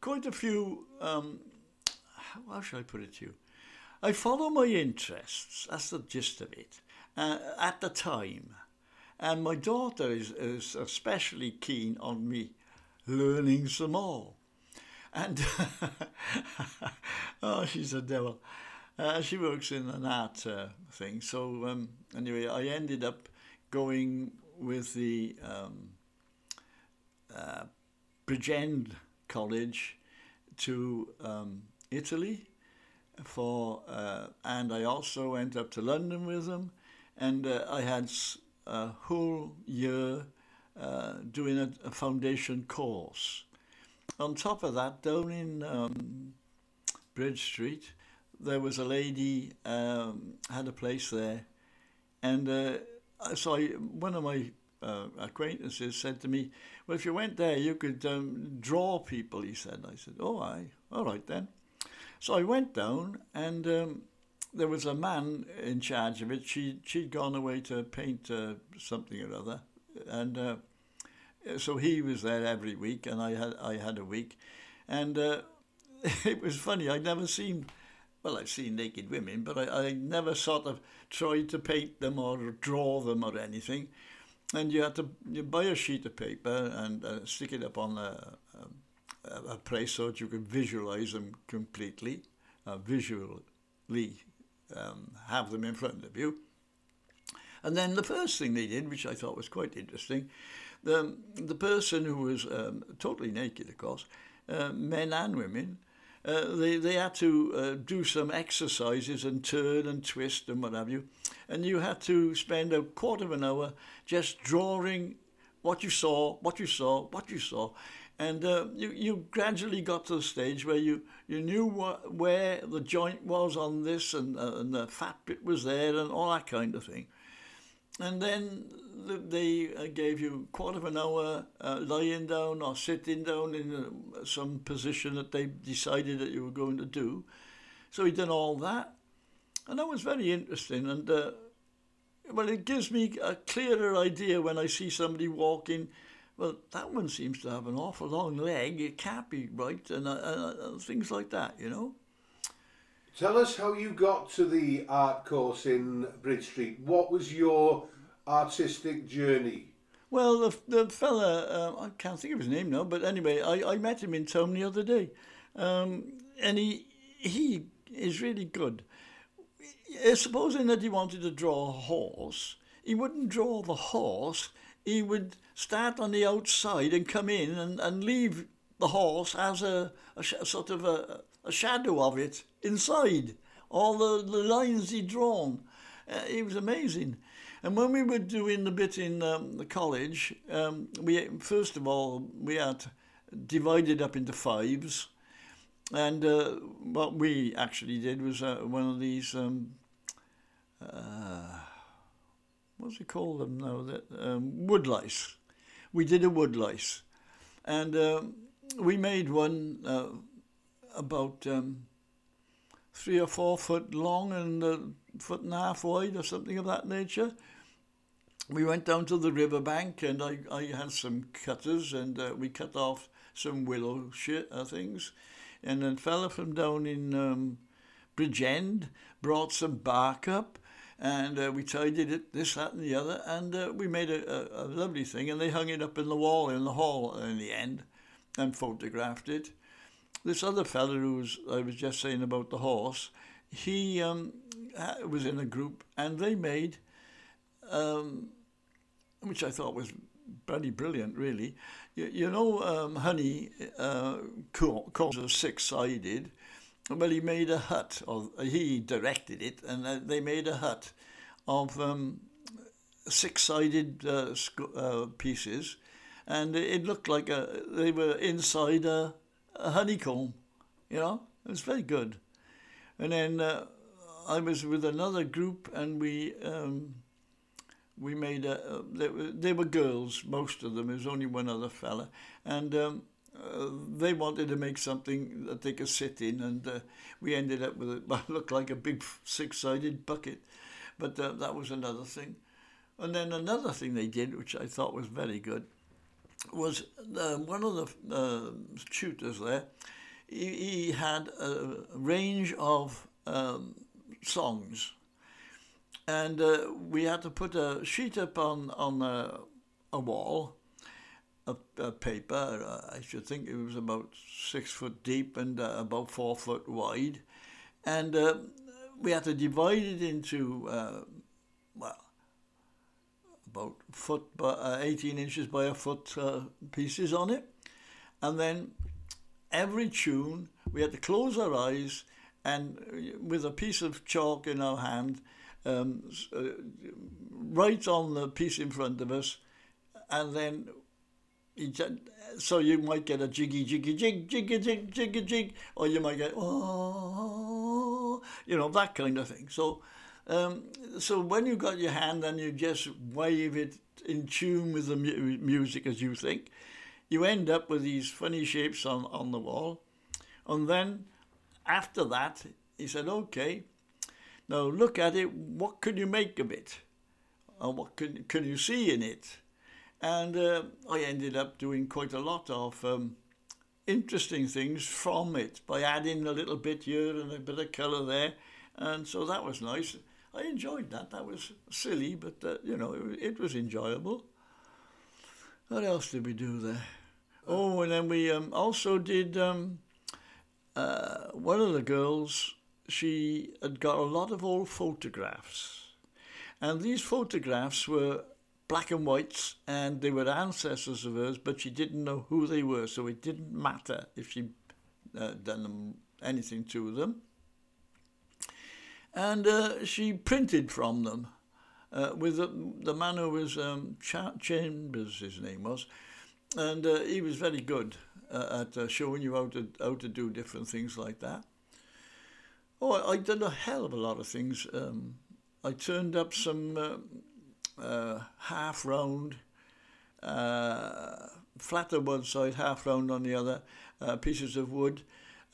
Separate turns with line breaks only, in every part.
quite a few. Um, how shall I put it to you? I follow my interests. That's the gist of it. Uh, at the time, and my daughter is, is especially keen on me learning some more. And oh, she's a devil. Uh, she works in an art uh, thing. So um, anyway, I ended up going with the um, uh, Bridgend College to um, Italy for, uh, and I also went up to London with them, and uh, I had a whole year uh, doing a, a, foundation course. On top of that, down in um, Bridge Street, there was a lady um, had a place there, and uh, so I, one of my uh, acquaintances said to me, "Well, if you went there, you could um, draw people." He said. I said, "Oh, I all right then." So I went down, and um, there was a man in charge of it. She she'd gone away to paint uh, something or other, and uh, so he was there every week, and I had I had a week, and uh, it was funny. I'd never seen. Well, I've seen naked women, but I, I never sort of tried to paint them or draw them or anything. And you had to you buy a sheet of paper and uh, stick it up on a, a, a place so that you could visualize them completely, uh, visually um, have them in front of you. And then the first thing they did, which I thought was quite interesting, the, the person who was um, totally naked, of course, uh, men and women, uh, they, they had to uh, do some exercises and turn and twist and what have you. And you had to spend a quarter of an hour just drawing what you saw, what you saw, what you saw. And uh, you, you gradually got to the stage where you, you knew what, where the joint was on this and, uh, and the fat bit was there and all that kind of thing. And then they uh, gave you a quarter of an hour uh, lying down or sitting down in uh, some position that they decided that you were going to do. So he did all that. And that was very interesting. And uh, well, it gives me a clearer idea when I see somebody walking well, that one seems to have an awful long leg. It can't be right, and things like that, you know.
Tell us how you got to the art course in Bridge Street. What was your artistic journey?
Well, the, the fella, uh, I can't think of his name now, but anyway, I, I met him in town the other day. Um, and he, he is really good. Supposing that he wanted to draw a horse, he wouldn't draw the horse, he would start on the outside and come in and, and leave the horse as a, a sort of a, a shadow of it inside. All the, the lines he'd drawn. Uh, it was amazing. And when we were doing the bit in um, the college, um, we first of all we had divided up into fives, and uh, what we actually did was uh, one of these um, uh, what's it called them now? That um, woodlice. We did a woodlice, and uh, we made one uh, about um, three or four foot long and a foot and a half wide, or something of that nature. We went down to the riverbank, and I, I had some cutters, and uh, we cut off some willow shit uh, things, and a fella from down in um, Bridgend brought some bark up and uh, we tidied it, this, that, and the other, and uh, we made a, a, a, lovely thing, and they hung it up in the wall in the hall in the end, and photographed it. This other fellow who was, I was just saying about the horse, he um, was in a group, and they made, um, which I thought was bloody brilliant, really. You, you know, um, honey uh, calls six-sided, well, he made a hut, or he directed it, and uh, they made a hut of um, six-sided uh, uh, pieces, and it looked like a, they were inside a, a honeycomb. You know, it was very good. And then uh, I was with another group, and we um, we made a. They were, they were girls, most of them. There was only one other fella, and. Um, uh, they wanted to make something that they could sit in, and uh, we ended up with what looked like a big six-sided bucket. But uh, that was another thing. And then another thing they did, which I thought was very good, was uh, one of the uh, tutors there. He, he had a range of um, songs, and uh, we had to put a sheet up on on a, a wall, a, a paper. Uh, I should think it was about six foot deep and uh, about four foot wide, and uh, we had to divide it into well about foot by uh, 18 inches by a foot uh, pieces on it, and then every tune we had to close our eyes and uh, with a piece of chalk in our hand, um, uh, write on the piece in front of us, and then so you might get a jiggy jiggy jig jiggy jig jiggy jig, or you might get oh, you know that kind of thing. So um, so when you got your hand and you just wave it in tune with the mu- music as you think, you end up with these funny shapes on, on the wall. And then after that, he said, okay, now look at it. What can you make of it? And what can, can you see in it? And uh, I ended up doing quite a lot of um, interesting things from it by adding a little bit here and a bit of colour there. And so that was nice. I enjoyed that. That was silly, but uh, you know, it, it, was enjoyable. What else did we do there? Oh, and then we um, also did um, uh, one of the girls. She had got a lot of old photographs, and these photographs were black and whites, and they were ancestors of hers, but she didn't know who they were, so it didn't matter if she uh, done them, anything to them and uh, she printed from them uh, with the, the man who was um, Chambers, his name was, and uh, he was very good uh, at uh, showing you how to how to do different things like that. Oh, I did a hell of a lot of things. Um, I turned up some uh, half round, flat on one side, half round on the other, pieces of wood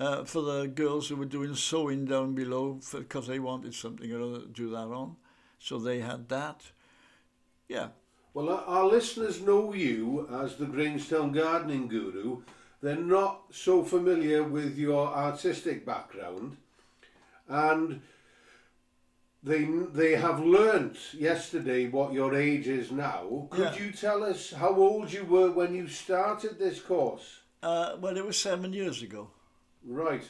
uh, for the girls who were doing sewing down below because they wanted something or other to do that on. So they had that. Yeah.
Well, our listeners know you as the Grangetown gardening guru. They're not so familiar with your artistic background, and they they have learnt yesterday what your age is now. Could yeah. you tell us how old you were when you started this course?
Uh, well, it was seven years ago.
Right.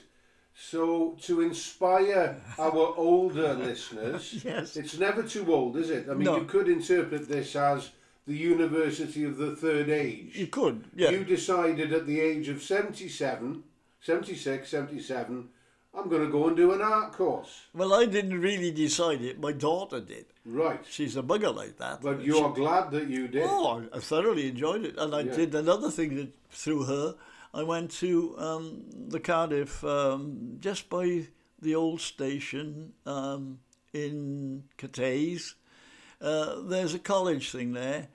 So to inspire our older listeners,
yes.
it's never too old, is it? I mean, no. you could interpret this as the university of the third age.
You could, yeah.
You decided at the age of 77, 76, 77, I'm going to go and do an art course.
Well, I didn't really decide it. My daughter did.
Right.
She's a bugger like that.
But you're she, glad that you did.
Oh, I thoroughly enjoyed it. And I yeah. did another thing that, through her I went to um, the Cardiff um, just by the old station um, in Cathays. Uh, there's a college thing there,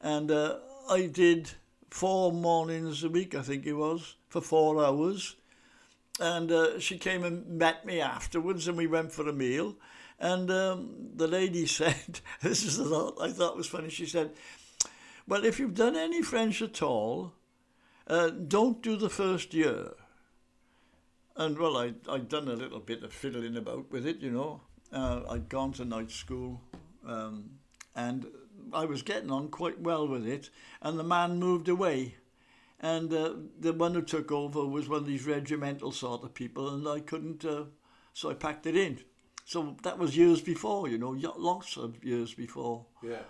and uh, I did four mornings a week, I think it was, for four hours. And uh, she came and met me afterwards, and we went for a meal. And um, the lady said, "This is a lot I thought was funny." She said, "Well, if you've done any French at all." Uh, don't do the first year. And well, I, I'd done a little bit of fiddling about with it, you know. Uh, I'd gone to night school um, and I was getting on quite well with it. And the man moved away. And uh, the one who took over was one of these regimental sort of people, and I couldn't, uh, so I packed it in. So that was years before, you know, lots of years before.
Yeah.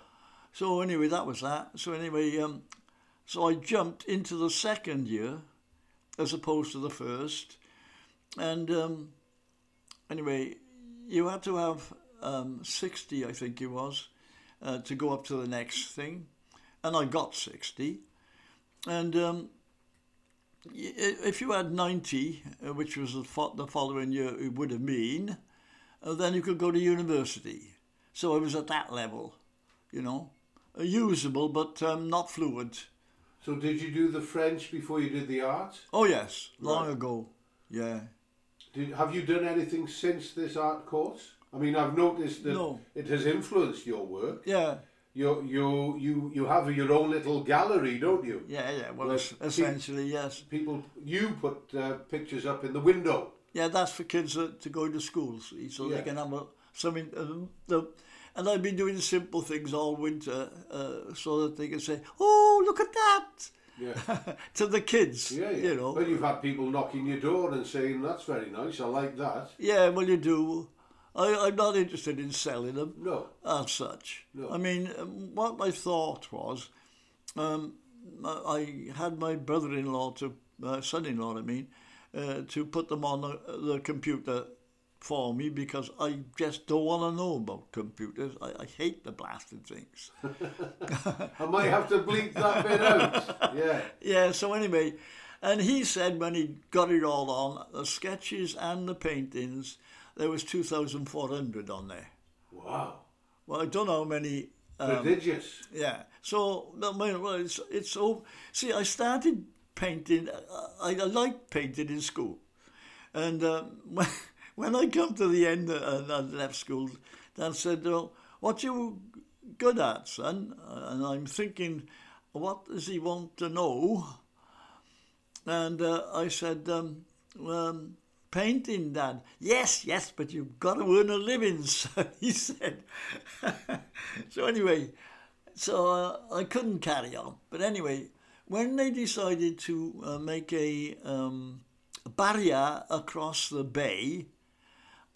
So anyway, that was that. So anyway, um, so I jumped into the second year as opposed to the first. And um, anyway, you had to have um, 60, I think it was, uh, to go up to the next thing. And I got 60. And um, if you had 90, uh, which was the, following year it would have been, uh, then you could go to university. So I was at that level, you know, usable but um, not fluent.
So did you do the French before you did the art?
Oh yes, long right. ago. Yeah.
Did, have you done anything since this art course? I mean, I've noticed that
no.
it has influenced your work.
Yeah.
you you you you have your own little gallery, don't you?
Yeah, yeah. Well, es- essentially, yes.
People, you put uh, pictures up in the window.
Yeah, that's for kids uh, to go to school, see, so
Yeah.
they can have a, something. The, and I've been doing simple things all winter, uh, so that they can say, "Oh, look at that!"
Yeah.
to the kids.
Yeah, yeah.
You know.
But you've had people knocking your door and saying, that's very nice, I like that.
Yeah, well, you do. I, I'm not interested in selling them
No.
as such.
No.
I mean, um, what my thought was, um, I had my brother-in-law to, uh, son-in-law, I mean, uh, to put them on the, the computer for me because I just don't want to know about computers. I, I hate the blasted things.
I might have to bleep that bit out. Yeah.
Yeah, so anyway, and he said when he got it all on, the sketches and the paintings, there was 2,400 on there.
Wow.
Well, I don't know how many. Um,
Prodigious.
yeah. So, well, it's, it's. See, I started painting. I, I liked painting in school. And um, when, I come to the end and I left school, Dad said, well, what you good at, son? And I'm thinking, what does he want to know? And uh, I said, um, um, painting, Dad. Yes, yes, but you've got to earn a living, son, he said. so anyway, so uh, I couldn't carry on. But anyway, when they decided to uh, make a um, barrier across the bay,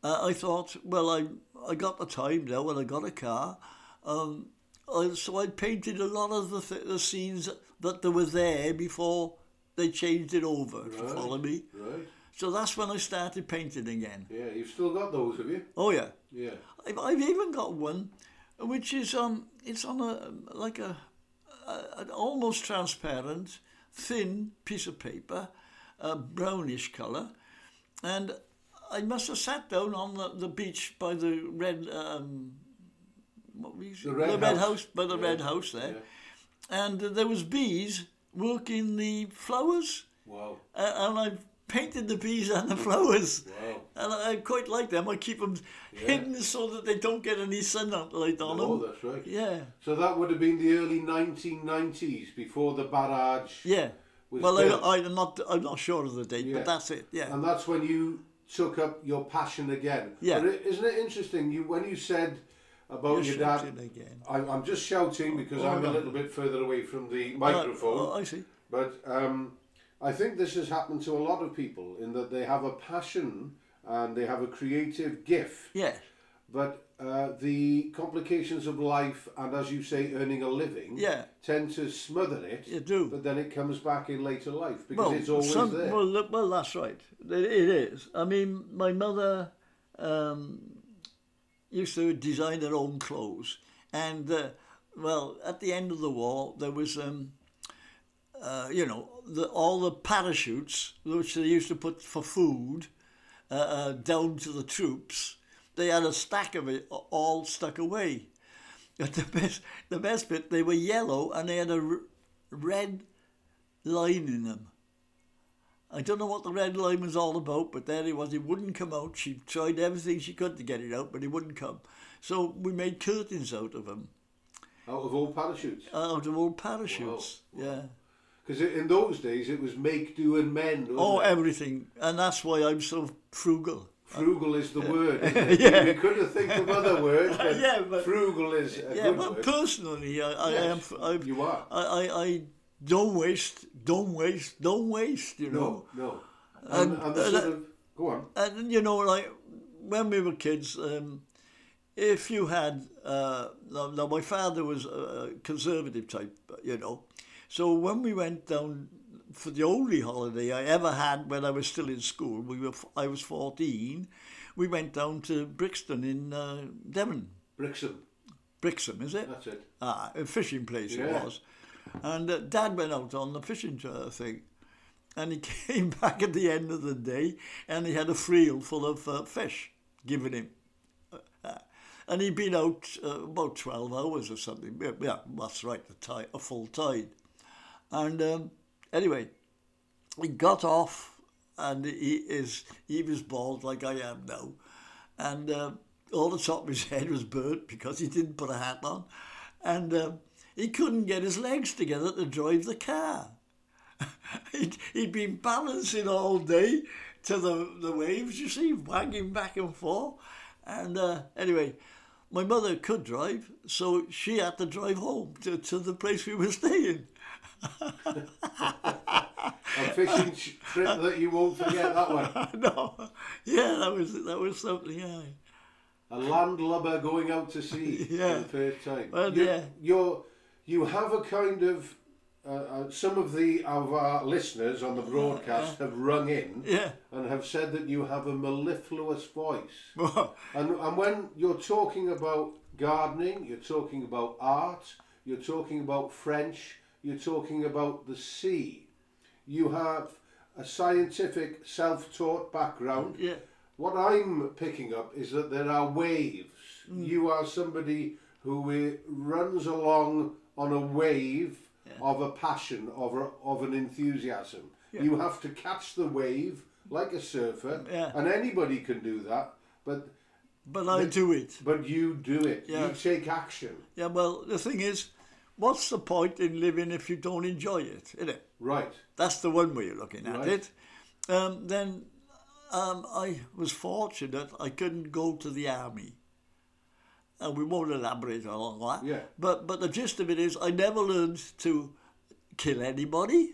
uh, I thought, well, I I got the time now and I got a car. Um, I, so I painted a lot of the, th- the scenes that they were there before they changed it over,
Right.
follow me.
Right.
So that's when I started painting again.
Yeah, you've still got those, have you?
Oh yeah,
Yeah.
I've, I've even got one, which is um, it's on a like a, a an almost transparent, thin piece of paper, a brownish colour, and I must have sat down on the, the beach by the red um, what we
The red house.
house by the
Yeah,
red house there,
yeah.
and there was bees working the flowers,
Wow.
uh, and I painted the bees and the flowers.
Wow.
And I I quite like them. I keep them hidden so that they don't get any sunlight on
Oh,
them.
Oh, that's right.
Yeah,
So that would have been the early 1990s before the barrage.
yeah.
Was
well,
built.
I, I'm not. I'm not sure of the date,
Yeah.
but that's it. Yeah,
And that's when you took up your passion again.
Yeah.
But is isn't it interesting? You when you said about
You're
your dad.
again.
I'm, I'm just shouting because
Oh,
I'm a little bit further away from the microphone.
Oh, I see.
But um, I think this has happened to a lot of people in that they have a passion and they have a creative gift,
Yeah,
but uh, the complications of life and, as you say, earning a living
Yeah.
tend to smother it.
You do.
But then it comes back in later life because
well,
it's always
some-
there.
Well, well, that's right. It, it is. I mean, my mother um, used to design her own clothes, and uh, well, at the end of the war, there was. Um, uh, you know, the, all the parachutes which they used to put for food uh, uh, down to the troops, they had a stack of it all stuck away. But the best, the best bit, they were yellow and they had a r- red line in them. I don't know what the red line was all about, but there it was. It wouldn't come out. She tried everything she could to get it out, but it wouldn't come. So we made curtains out of them,
out of old parachutes.
Uh, out of old parachutes.
Wow.
Yeah.
Because in those days it was make, do, and mend.
Oh,
it?
everything, and that's why I'm so frugal.
Frugal is the word.
Yeah.
We could have think of other words, but,
Yeah, but-
frugal is a
Yeah, but
word.
personally, I, I
Yes,
am. I'm,
you are.
I, I, I don't waste, don't waste, don't waste. You know.
No, no. And,
And-
and sort of go on.
And you know, like when we were kids, um, if you had uh, now, now my father was a conservative type, you know, so when we went down for the only holiday I ever had when I was still in school, we were I was fourteen. We went down to Brixton in uh, Devon.
Brixham.
Brixham, is it?
That's it.
Ah, a fishing place it was. And uh, Dad went out on the fishing uh, thing. And he came back at the end of the day and he had a reel full of uh, fish given him. Uh, and he'd been out uh, about 12 hours or something. Yeah, Yeah, that's right, a, tide, a full tide. And um, anyway, he got off and he is he was bald like I am now. And uh, all the top of his head was burnt because he didn't put a hat on. and um, he couldn't get his legs together to drive the car. he'd, he'd been balancing all day to the, the waves, you see, wagging back and forth. And uh, anyway, my mother could drive, so she had to drive home to, to the place we were staying.
A fishing trip that you won't forget that one.
no, yeah, that was that was something. Yeah,
A landlubber going out to sea
Yeah.
for the first time.
Well,
you,
yeah.
You're, you have a kind of. Uh, uh, some of the of our listeners on the broadcast have rung in
yeah.
and have said that you have a mellifluous voice. And, and when you're talking about gardening, you're talking about art, you're talking about French, you're talking about the sea. You have a scientific, self taught background.
yeah,
What I'm picking up is that there are waves. Mm. You are somebody who runs along on a wave of a passion, of, a, of an enthusiasm. You have to catch the wave like a surfer,
Yeah.
and anybody can do that. But
but I do it.
but you do it.
Yeah.
You take action.
Yeah, well, the thing is, what's the point in living if you don't enjoy it? Isn't it?
Right.
That's the one way you're looking at
Right.
it. Um, then um, I was fortunate I couldn't go to the army. And we won't elaborate on all that.
Yeah.
But but the gist of it is I never learned to kill anybody.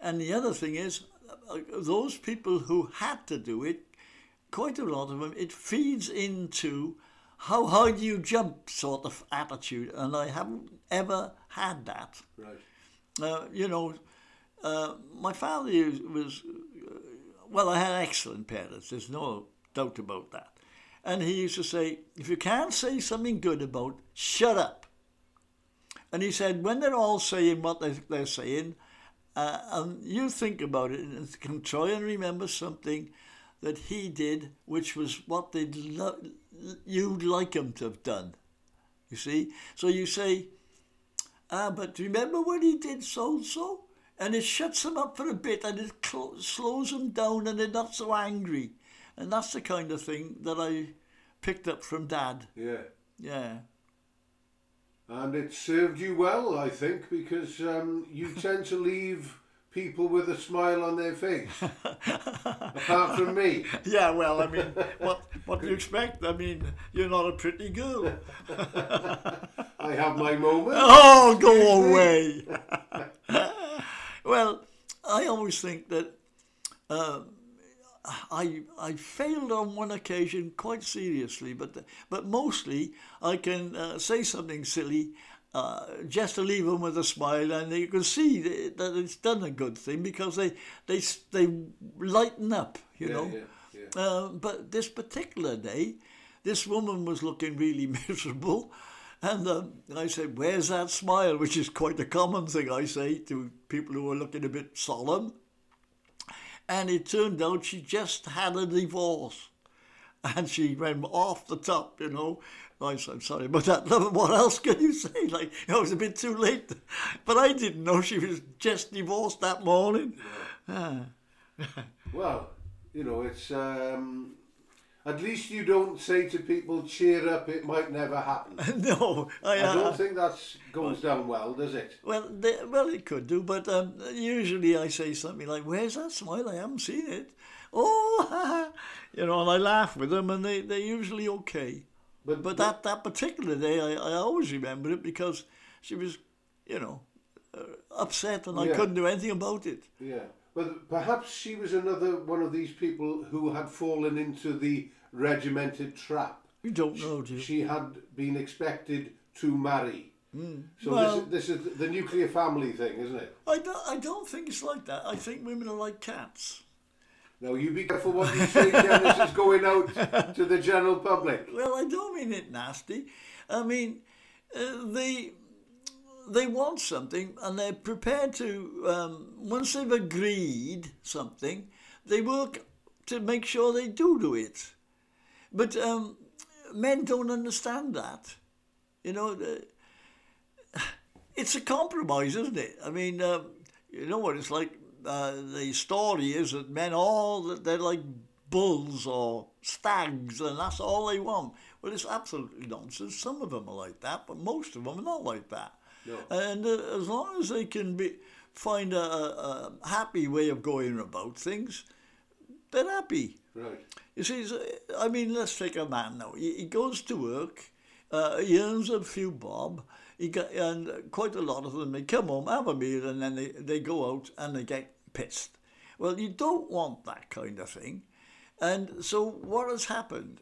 And the other thing is, uh, those people who had to do it, quite a lot of them, it feeds into how high do you jump sort of attitude. And I haven't ever had that.
Right.
Uh, you know, uh, my father was, uh, well, I had excellent parents, there's no doubt about that. And he used to say, if you can't say something good about, shut up. And he said, when they're all saying what they're, they're saying, uh, and you think about it and can try and remember something that he did, which was what they'd lo- you'd like him to have done. You see? So you say, Ah, but remember when he did so and so? And it shuts him up for a bit and it cl- slows him down and they're not so angry. And that's the kind of thing that I picked up from Dad.
Yeah.
Yeah.
And it served you well, I think, because um, you tend to leave people with a smile on their face. Apart from me.
Yeah, well, I mean, what, what do you expect? I mean, you're not a pretty girl.
I have my moments.
Oh, go away. well, I always think that um, I I failed on one occasion quite seriously, but but mostly I can uh, say something silly. Uh, just to leave them with a smile, and you can see that that it's done a good thing because they they they lighten up, you
Yeah,
know.
yeah, yeah.
Uh, but this particular day, this woman was looking really miserable. And um, I said, Where's that smile? Which is quite a common thing I say to people who are looking a bit solemn. And it turned out she just had a divorce. And she went off the top, you know. I I'm sorry about that. What else can you say? Like, it was a bit too late. But I didn't know she was just divorced that morning. Ah.
Well, you know, it's. Um, at least you don't say to people, cheer up, it might never happen.
no, I,
I
uh,
don't think that goes down well, does it?
Well, they, well, it could do, but um, usually I say something like, "Where's that smile? I haven't seen it." Oh, you know, and I laugh with them, and they they're usually okay.
But,
But that that particular day, I, I always remember it because she was, you know, uh, upset, and I couldn't do anything about it.
Yeah. But perhaps she was another one of these people who had fallen into the regimented trap.
You don't know, do you?
She had been expected to marry. So
Hmm. Well-
this, is, this is the nuclear family thing, isn't it?
I don't, I don't think it's like that. I think women are like cats.
Now you be careful what you say, Ken. this is going out to the general public.
Well, I don't mean it nasty. I mean, uh, they they want something and they're prepared to. Um, once they've agreed something, they work to make sure they do do it. But um, men don't understand that. You know, the, it's a compromise, isn't it? I mean, um, you know what it's like. Uh, the story is that men all they're like bulls or stags, and that's all they want. Well, it's absolutely nonsense. Some of them are like that, but most of them are not like that.
No.
And uh, as long as they can be find a, a, happy way of going about things, they're happy.
Right.
You see, I mean, let's take a man now. He, he goes to work, uh, he earns a few bob, and quite a lot of them, they come home, have a meal, and then they, they go out and they get pissed. Well, you don't want that kind of thing. And so what has happened?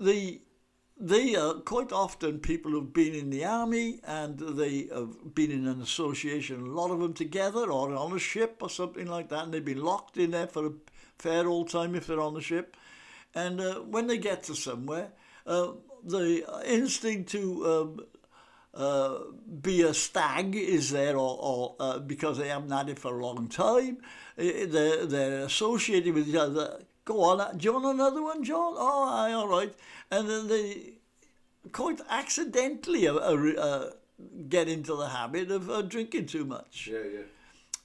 The they are quite often people who've been in the army and they have been in an association, a lot of them together or on a ship or something like that, and they've been locked in there for a fair old time if they're on the ship. And uh, when they get to somewhere, uh, the instinct to um, uh, be a stag is there, or, or uh, because they haven't had it for a long time, uh, they're, they're associated with each other. Go on, uh, do you want another one, John? Oh, aye, all right. And then they quite accidentally uh, uh, get into the habit of uh, drinking too much.
Yeah, yeah.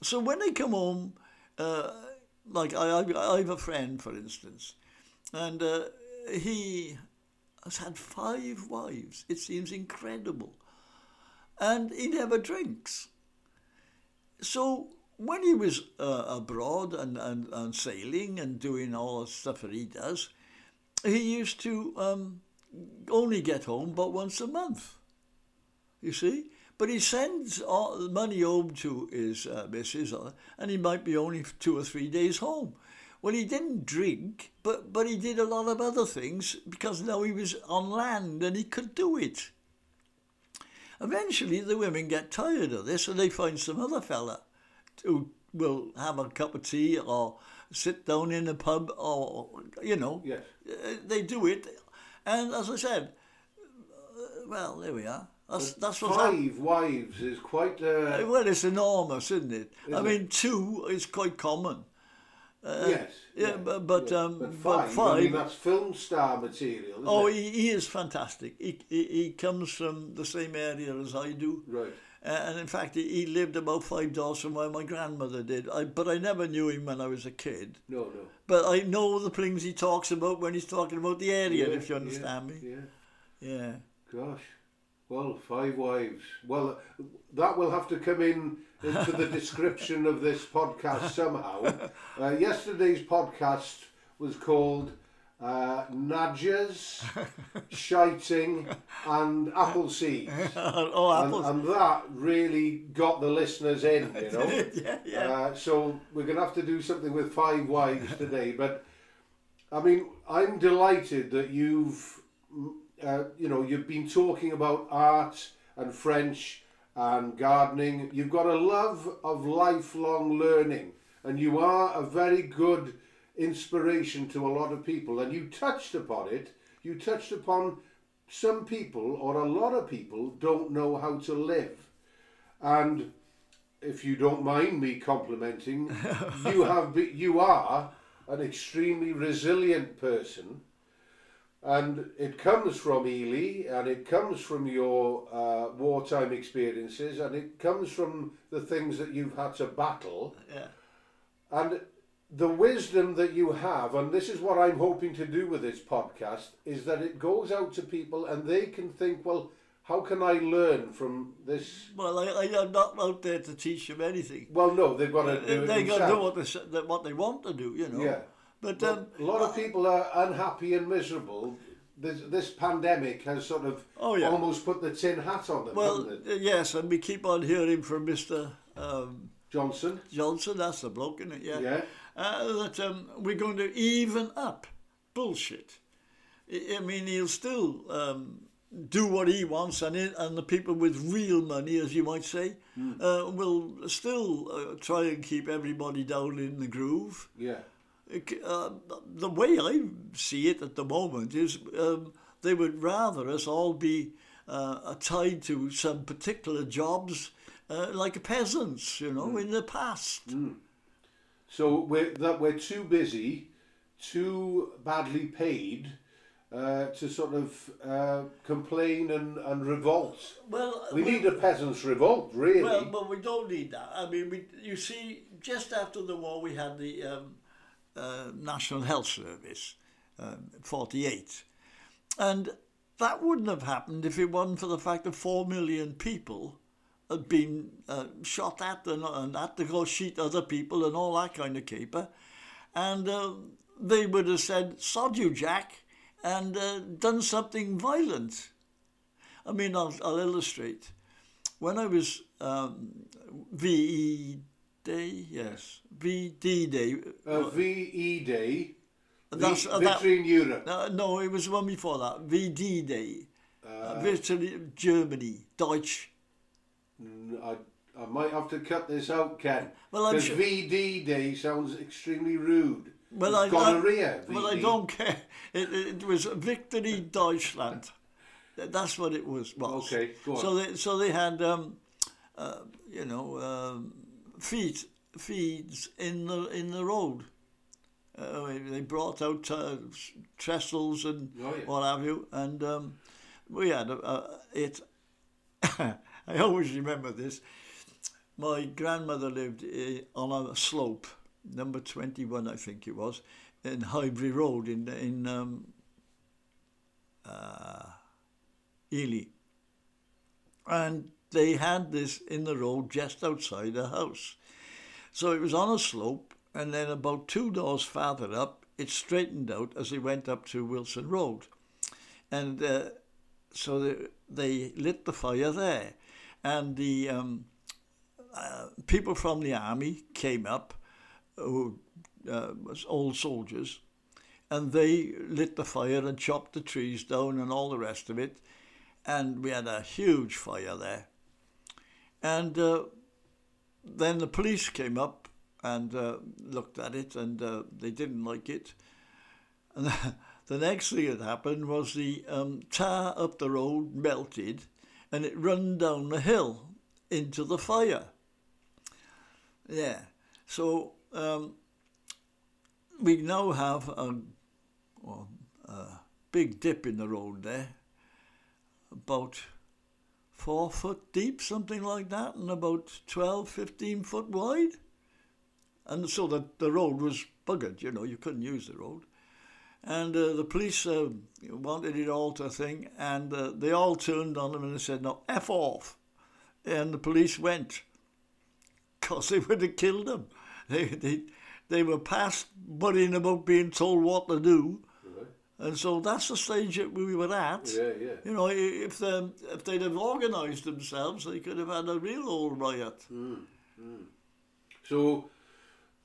So when they come home, uh, like I, I, I have a friend, for instance, and uh, he has had five wives. It seems incredible. And he never drinks. So when he was uh, abroad and, and, and sailing and doing all the stuff that he does, he used to um, only get home but once a month. You see? But he sends all money home to his uh, missus, uh, and he might be only two or three days home. Well, he didn't drink, but, but he did a lot of other things because now he was on land and he could do it. Eventually, the women get tired of this and they find some other fella who will have a cup of tea or sit down in a pub or, you know,
Yes.
uh, they do it. And as I said, uh, well, there we are. That's, that's what's.
Five wives is quite. Uh,
Well, it's enormous, isn't it? I
Isn't
mean, two is quite common.
Yes.
yeah, but- but,
yeah.
um,
but
but
five. I mean, that's film star material.
Oh,
it?
he, he is fantastic. He, he, he comes from the same area as I do.
Right.
Uh, and in fact, he, he lived about five doors from where my grandmother did. I, but I never knew him when I was a kid.
No, no.
But I know the things he talks about when he's talking about the area,
Yeah,
if you
yeah,
understand me.
Yeah.
Yeah.
Gosh. Well, five wives. Well, that will have to come in into the description of this podcast somehow. Uh, yesterday's podcast was called uh, Nadjas, Shiting, and Apple Seeds.
oh,
And,
apples.
and that really got the listeners in, you know.
yeah, yeah.
Uh, so we're going to have to do something with five wives today. But I mean, I'm delighted that you've, uh, you know, you've been talking about art and French and gardening. You've got a love of lifelong learning, and you are a very good inspiration to a lot of people. And you touched upon it. You touched upon some people or a lot of people don't know how to live, and if you don't mind me complimenting, you have be, you are an extremely resilient person, and it comes from Ely, and it comes from your uh, wartime experiences, and it comes from the things that you've had to battle,
yeah.
and the wisdom that you have, and this is what I'm hoping to do with this podcast, is that it goes out to people and they can think, well, how can I learn from this?
Well, I, I'm not out there to teach them anything.
Well, no, they've got to do it
they got to do what they, what they want to do, you know.
Yeah.
But
Well,
um,
a lot of people are unhappy and miserable. This, this pandemic has sort of
Oh, yeah.
almost put the tin hat on them,
well, uh, yes, and we keep on hearing from Mister um,
Johnson?
Johnson. That's the bloke, isn't it? Yeah.
Yeah.
Uh, that um, we're going to even up bullshit. I, I mean, he'll still um, do what he wants, and it, and the people with real money, as you might say,
Hmm.
uh, will still uh, try and keep everybody down in the groove.
Yeah.
Uh, the way I see it at the moment is um, they would rather us all be uh, tied to some particular jobs uh, like peasants, you know, in the past.
So we're, that we're too busy, too badly paid uh, to sort of uh, complain and, and revolt.
Well,
We need a peasants' revolt, really.
Well, but we don't need that. I mean, we, you see, just after the war, we had the um, uh, National Health Service, um, 48. And that wouldn't have happened if it wasn't for the fact that four million people had been uh, shot at and, and had to go shoot other people and all that kind of caper. And uh, they would have said, sod you, Jack, and uh, done something violent. I mean, I'll, I'll illustrate. When I was um, VE Day, yes, VD Day.
Uh, VE Day,
That's-
Vi-
uh, that-
Victory in Europe.
Uh, no, it was the one before that. VD Day.
Uh,
Uh, Victory, Germany, Deutsch.
I, I might have to cut this out, Ken.
Well, I'm
Because
sure-
VD Day sounds extremely rude.
Well, I, I,
gonorrhea,
well, I don't care. It, it was Victory Deutschland. That's what it was. was.
Okay, go on.
So they, so they had, um, uh, you know, um, feet feeds in the in the road. Uh, they brought out uh, trestles and
Oh, yeah.
what have you, and um, we had it. I always remember this. My grandmother lived uh, on a slope, number twenty-one, I think it was, in Highbury Road in in um, uh, Ely, and they had this in the road just outside the house. So it was on a slope, and then about two doors farther up, it straightened out as they went up to Wilson Road. And uh, so they, they lit the fire there. And the um, uh, people from the army came up, who uh, was old soldiers, and they lit the fire and chopped the trees down and all the rest of it. And we had a huge fire there. And uh, then the police came up and uh, looked at it and uh, they didn't like it. And the next thing that happened was the um, tar up the road melted and it run down the hill into the fire. Yeah. So um, we now have a, well, a big dip in the road there, about four foot deep, something like that, and about 12, 15 foot wide. And so the, the road was buggered, you know, you couldn't use the road. And uh, the police uh, wanted it all to a thing, and uh, they all turned on him and they said, no, F off. And the police went, because they would have killed him. They, they, they were past worrying about being told what to do. And so that's the stage that we were at.
Yeah, yeah.
You know, if the, if they'd have organised themselves, they could have had a real old riot. Hmm, hmm.
So,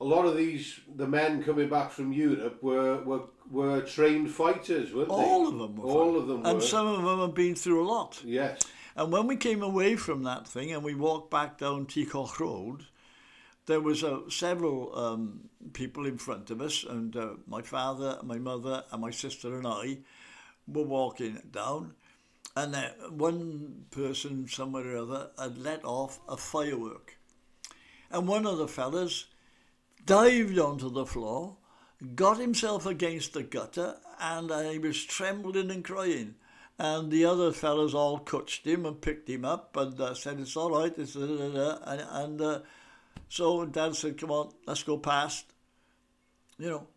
a lot of these, the men coming back from Europe were were, were trained fighters, weren't they?
All of them were.
All of them
And
were.
some of them have been through a lot.
Yes.
And when we came away from that thing and we walked back down Teacock Road, there was uh, several um, people in front of us, and uh, my father, my mother, and my sister and I were walking down, and uh, one person, somewhere or other, had let off a firework. And one of the fellas dived onto the floor, got himself against the gutter, and uh, he was trembling and crying. And the other fellows all coached him and picked him up and uh, said, It's all right. It's, da, da, da, da." And, and So and Dad said, come on, let's go past. You know.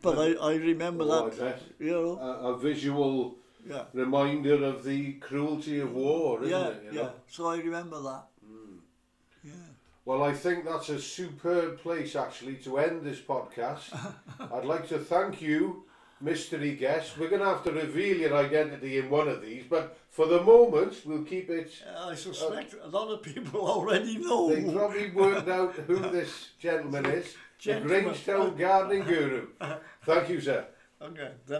But and, I, I remember
oh,
that.
I bet.
You know.
A, a visual
yeah.
reminder of the cruelty of war, isn't
yeah,
it? You know?
So I remember that. Mm. Yeah.
Well, I think that's a superb place actually to end this podcast. I'd like to thank you mystery guest. We're going to have to reveal your identity in one of these, but for the moment, we'll keep it.
I suspect a lot of people already know.
They probably worked out who this gentleman is.
Gentleman.
The Grangetown Gardening Guru. Thank you, sir.
Okay.